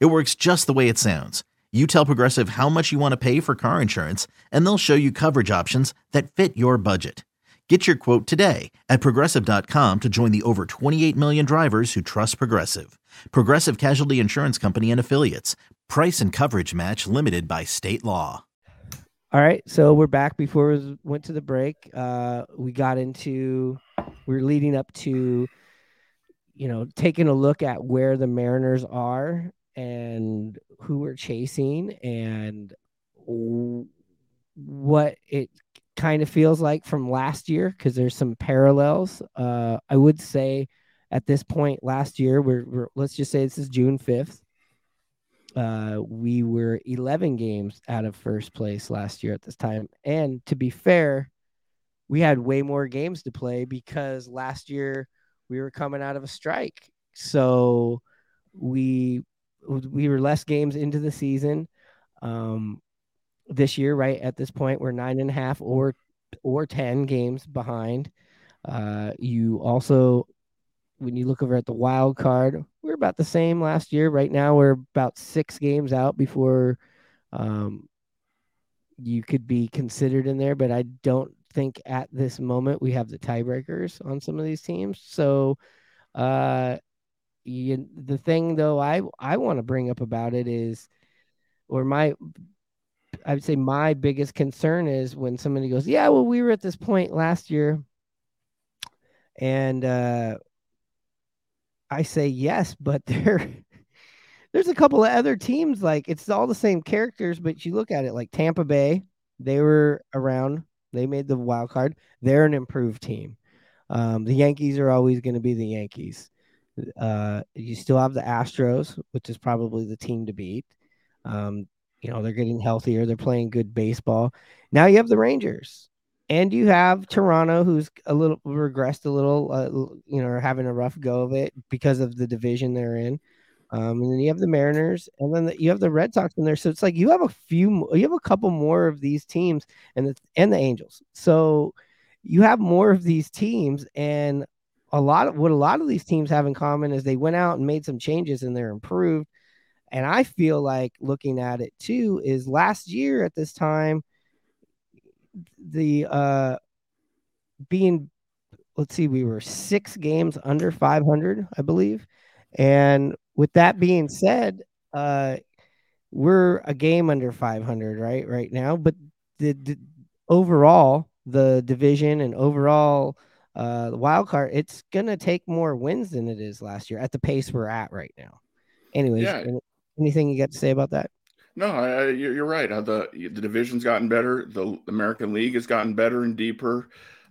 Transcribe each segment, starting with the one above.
It works just the way it sounds. You tell Progressive how much you want to pay for car insurance, and they'll show you coverage options that fit your budget. Get your quote today at progressive.com to join the over 28 million drivers who trust Progressive. Progressive Casualty Insurance Company and Affiliates. Price and coverage match limited by state law. All right, so we're back before we went to the break. Uh, we got into, we are leading up to, you know, taking a look at where the Mariners are and who we're chasing and what it kind of feels like from last year because there's some parallels. Uh, I would say at this point last year, we're, we're let's just say this is June 5th. Uh, we were 11 games out of first place last year at this time. And to be fair, we had way more games to play because last year we were coming out of a strike. So we we were less games into the season. Um, this year, right at this point, we're nine and a half or or ten games behind. Uh, you also, when you look over at the wild card, we're about the same last year. Right now, we're about six games out before um, you could be considered in there. But I don't think at this moment we have the tiebreakers on some of these teams. So, uh, you, the thing though I I want to bring up about it is, or my I would say my biggest concern is when somebody goes, yeah, well we were at this point last year, and uh, I say yes, but there there's a couple of other teams like it's all the same characters, but you look at it like Tampa Bay, they were around, they made the wild card, they're an improved team. Um, the Yankees are always going to be the Yankees. Uh, you still have the Astros, which is probably the team to beat. Um, you know, they're getting healthier, they're playing good baseball. Now you have the Rangers, and you have Toronto, who's a little regressed a little, uh, you know, having a rough go of it because of the division they're in. Um, and then you have the Mariners, and then the, you have the Red Sox in there. So it's like you have a few, you have a couple more of these teams, and the and the Angels. So you have more of these teams, and a lot of what a lot of these teams have in common is they went out and made some changes and they're improved. And I feel like looking at it too is last year at this time, the uh being let's see, we were six games under 500, I believe. And with that being said, uh we're a game under 500 right right now, but the, the overall the division and overall uh, wild card, it's gonna take more wins than it is last year at the pace we're at right now. Anyways, yeah. anything you got to say about that? No, I, you're right. Uh, the the division's gotten better. The American League has gotten better and deeper.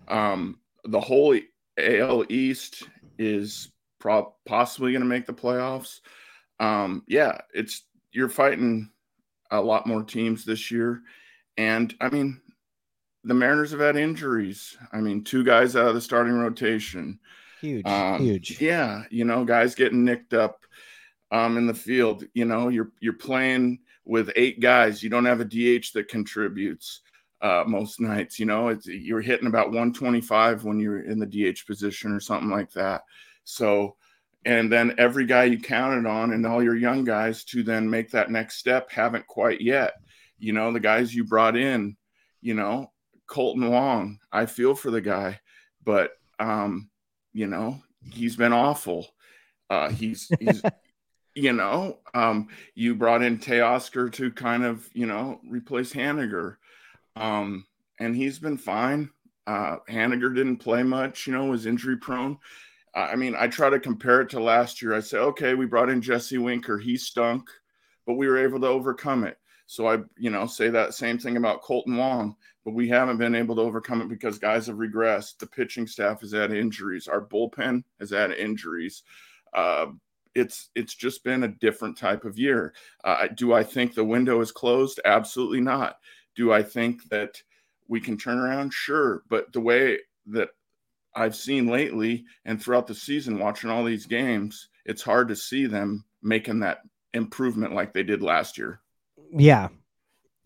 Um, the whole AL East is pro- possibly going to make the playoffs. Um, yeah, it's you're fighting a lot more teams this year, and I mean the Mariners have had injuries. I mean, two guys out of the starting rotation. Huge, um, huge. Yeah, you know, guys getting nicked up um, in the field. You know, you're you're playing with eight guys. You don't have a DH that contributes uh, most nights. You know, it's you're hitting about 125 when you're in the DH position or something like that. So, and then every guy you counted on and all your young guys to then make that next step haven't quite yet. You know, the guys you brought in, you know, Kolten Wong. I feel for the guy, but um, you know, he's been awful. Uh, he's he's you know, um, you brought in Teoscar to kind of, you know, replace Haniger. Um, and he's been fine. Uh, Haniger didn't play much, you know, was injury prone. I mean, I try to compare it to last year. I say, okay, we brought in Jesse Winker. He stunk, but we were able to overcome it. So I, you know, say that same thing about Kolten Wong, but we haven't been able to overcome it because guys have regressed. The pitching staff has had injuries. Our bullpen has had injuries. Uh, it's it's just been a different type of year. Uh, do I think the window is closed? Absolutely not. Do I think that we can turn around? Sure, but the way that I've seen lately and throughout the season, watching all these games, it's hard to see them making that improvement like they did last year. Yeah,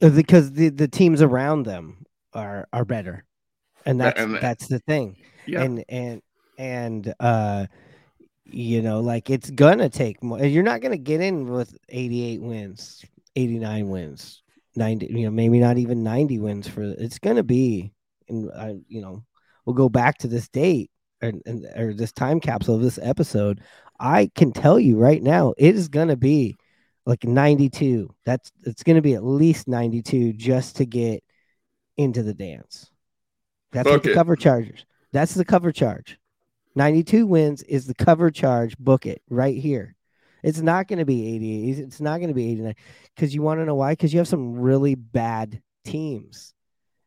uh, because the the teams around them are are better, and that's and, that's the thing. Yeah. And and and uh you know, like it's gonna take more. You're not gonna get in with 88 wins, 89 wins, 90. You know, maybe not even 90 wins for. It's gonna be, and I, you know, we'll go back to this date or, or this time capsule of this episode. I can tell you right now, it is gonna be like 92. That's it's gonna be at least 92 just to get into the dance. That's what the cover chargers. That's the cover charge. 92 wins is the cover charge. Book it right here. It's not going to be 88. It's not going to be 89 because you want to know why? Because you have some really bad teams.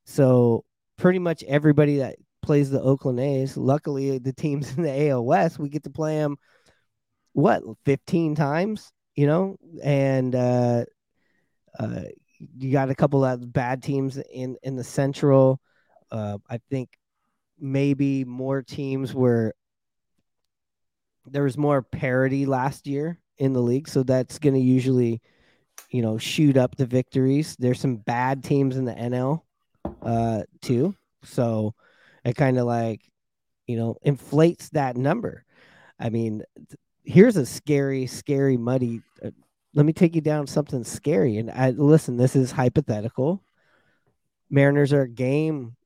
So pretty much everybody that plays the Oakland A's, luckily the teams in the AL West, we get to play them what 15 times, you know, and uh, uh, you got a couple of bad teams in in the Central. Uh, I think maybe more teams were there was more parity last year in the league, so that's going to usually, you know, shoot up the victories. There's some bad teams in the NL, uh, too, so it kind of like, you know, inflates that number. I mean, here's a scary, scary, muddy. Uh, let me take you down something scary. And I listen. This is hypothetical. Mariners are a game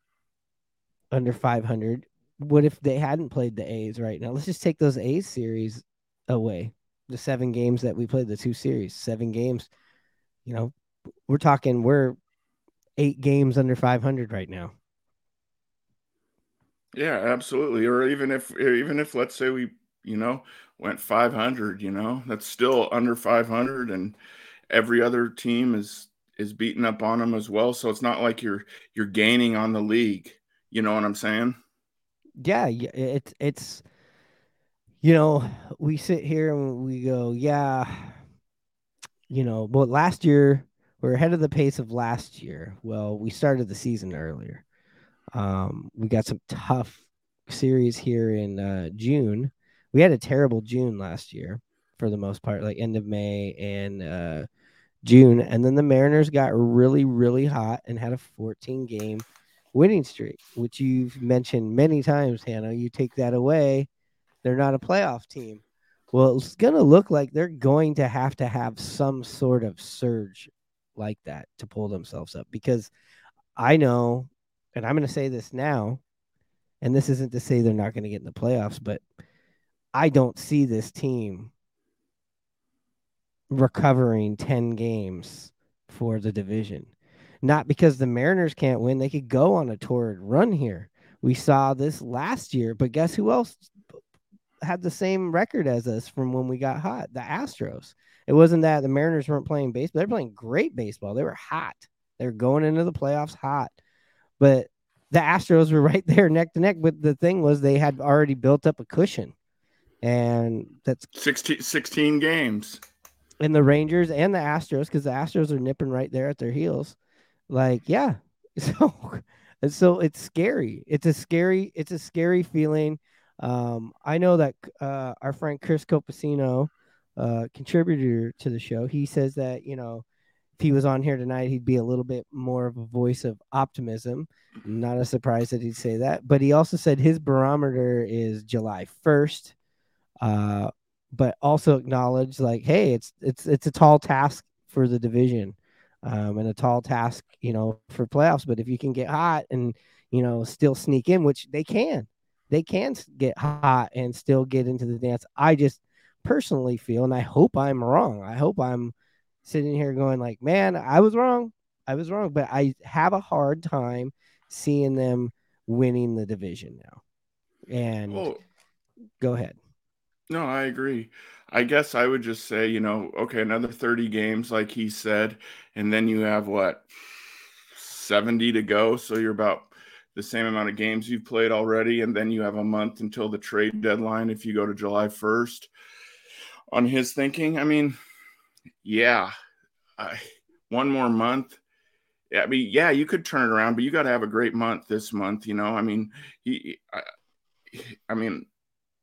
under 500 what if they hadn't played the A's right now? Let's just take those A's series away. The seven games that we played, the two series, seven games. You know, we're talking we're eight games under 500 right now. Yeah, absolutely. Or even if even if let's say we, you know, went 500, you know, that's still under 500 and every other team is is beating up on them as well, so it's not like you're you're gaining on the league. You know what I'm saying? yeah, it's it's you know, we sit here and we go, yeah, you know, but last year we're ahead of the pace of last year. Well, we started the season earlier. Um, we got some tough series here in uh, June. We had a terrible June last year for the most part, like end of May and uh, June. And then the Mariners got really, really hot and had a 14 game winning streak, which you've mentioned many times, Hannah. You take that away, they're not a playoff team. Well, it's going to look like they're going to have to have some sort of surge like that to pull themselves up because I know, and I'm going to say this now, and this isn't to say they're not going to get in the playoffs, but I don't see this team recovering 10 games for the division not because the Mariners can't win. They could go on a torrid run here. We saw this last year, but guess who else had the same record as us from when we got hot? The Astros. It wasn't that the Mariners weren't playing baseball. They're playing great baseball. They were hot. They were going into the playoffs hot. But the Astros were right there neck to neck. But the thing was they had already built up a cushion. And that's 16, 16 games. And the Rangers and the Astros, because the Astros are nipping right there at their heels. Like, yeah. So so it's scary. It's a scary, it's a scary feeling. Um, I know that uh, our friend Chris Copacino, uh, contributor to the show, he says that, you know, if he was on here tonight, he'd be a little bit more of a voice of optimism. Not a surprise that he'd say that. But he also said his barometer is July 1st. Uh, but also acknowledge like, hey, it's it's it's a tall task for the division um, and a tall task, you know, for playoffs. But if you can get hot and you know still sneak in, which they can, they can get hot and still get into the dance. I just personally feel, and I hope I'm wrong. I hope I'm sitting here going like, man, I was wrong. I was wrong, but I have a hard time seeing them winning the division now. And oh. go ahead. No, I agree. I guess I would just say, you know, okay, another 30 games, like he said, and then you have what 70 to go. So you're about the same amount of games you've played already, and then you have a month until the trade deadline if you go to July 1st. on his thinking. I mean, yeah, I, one more month. I mean, yeah, you could turn it around, but you got to have a great month this month. You know, I mean, he, I, I mean,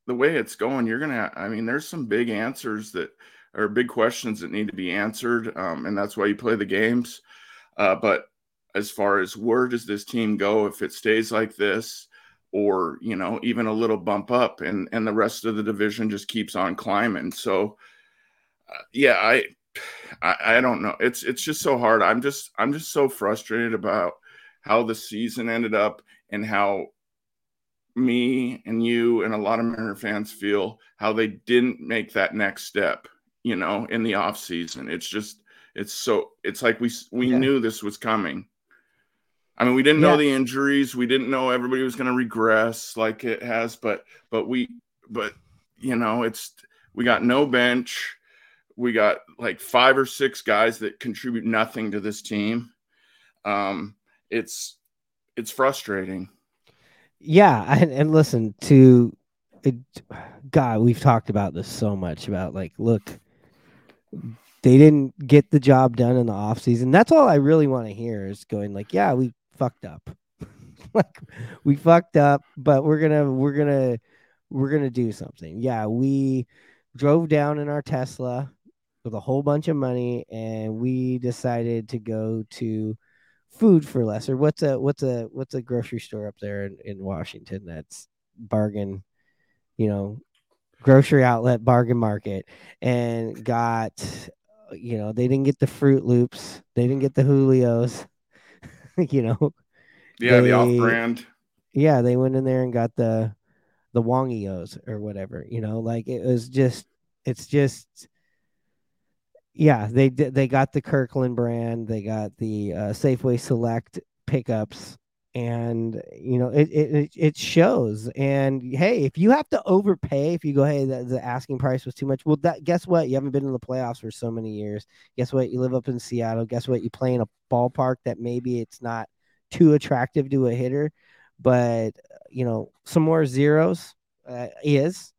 the way it's going, you're gonna. I mean, there's some big answers that are big questions that need to be answered, um, and that's why you play the games. Uh, but as far as where does this team go if it stays like this, or you know, even a little bump up, and and the rest of the division just keeps on climbing. So, uh, yeah, I, I, I don't know. It's it's just so hard. I'm just I'm just so frustrated about how the season ended up and how me and you and a lot of Mariner fans feel how they didn't make that next step, you know, in the off season. It's just it's so it's like we we yeah. knew this was coming. I mean, we didn't yeah. know the injuries, we didn't know everybody was going to regress like it has, but but we but you know, it's we got no bench. We got like five or six guys that contribute nothing to this team. Um it's it's frustrating. Yeah, and, and listen to it, God, we've talked about this so much about like, look, they didn't get the job done in the off season. That's all I really want to hear is going like, yeah, we fucked up. like we fucked up, but we're gonna we're gonna we're gonna do something. Yeah, we drove down in our Tesla with a whole bunch of money and we decided to go to food for less or what's a what's a what's a grocery store up there in, in washington that's bargain you know grocery outlet bargain market and got you know they didn't get the Froot Loops they didn't get the julios you know. Yeah they, the off brand yeah they went in there and got the the wongios or whatever you know like it was just it's just yeah, they they got the Kirkland brand, they got the uh, Safeway Select pickups, and you know it, it it shows. And hey, if you have to overpay, if you go, hey, the, the asking price was too much. Well, that guess what? You haven't been in the playoffs for so many years. Guess what? You live up in Seattle. Guess what? You play in a ballpark that maybe it's not too attractive to a hitter, but you know some more zeros uh, is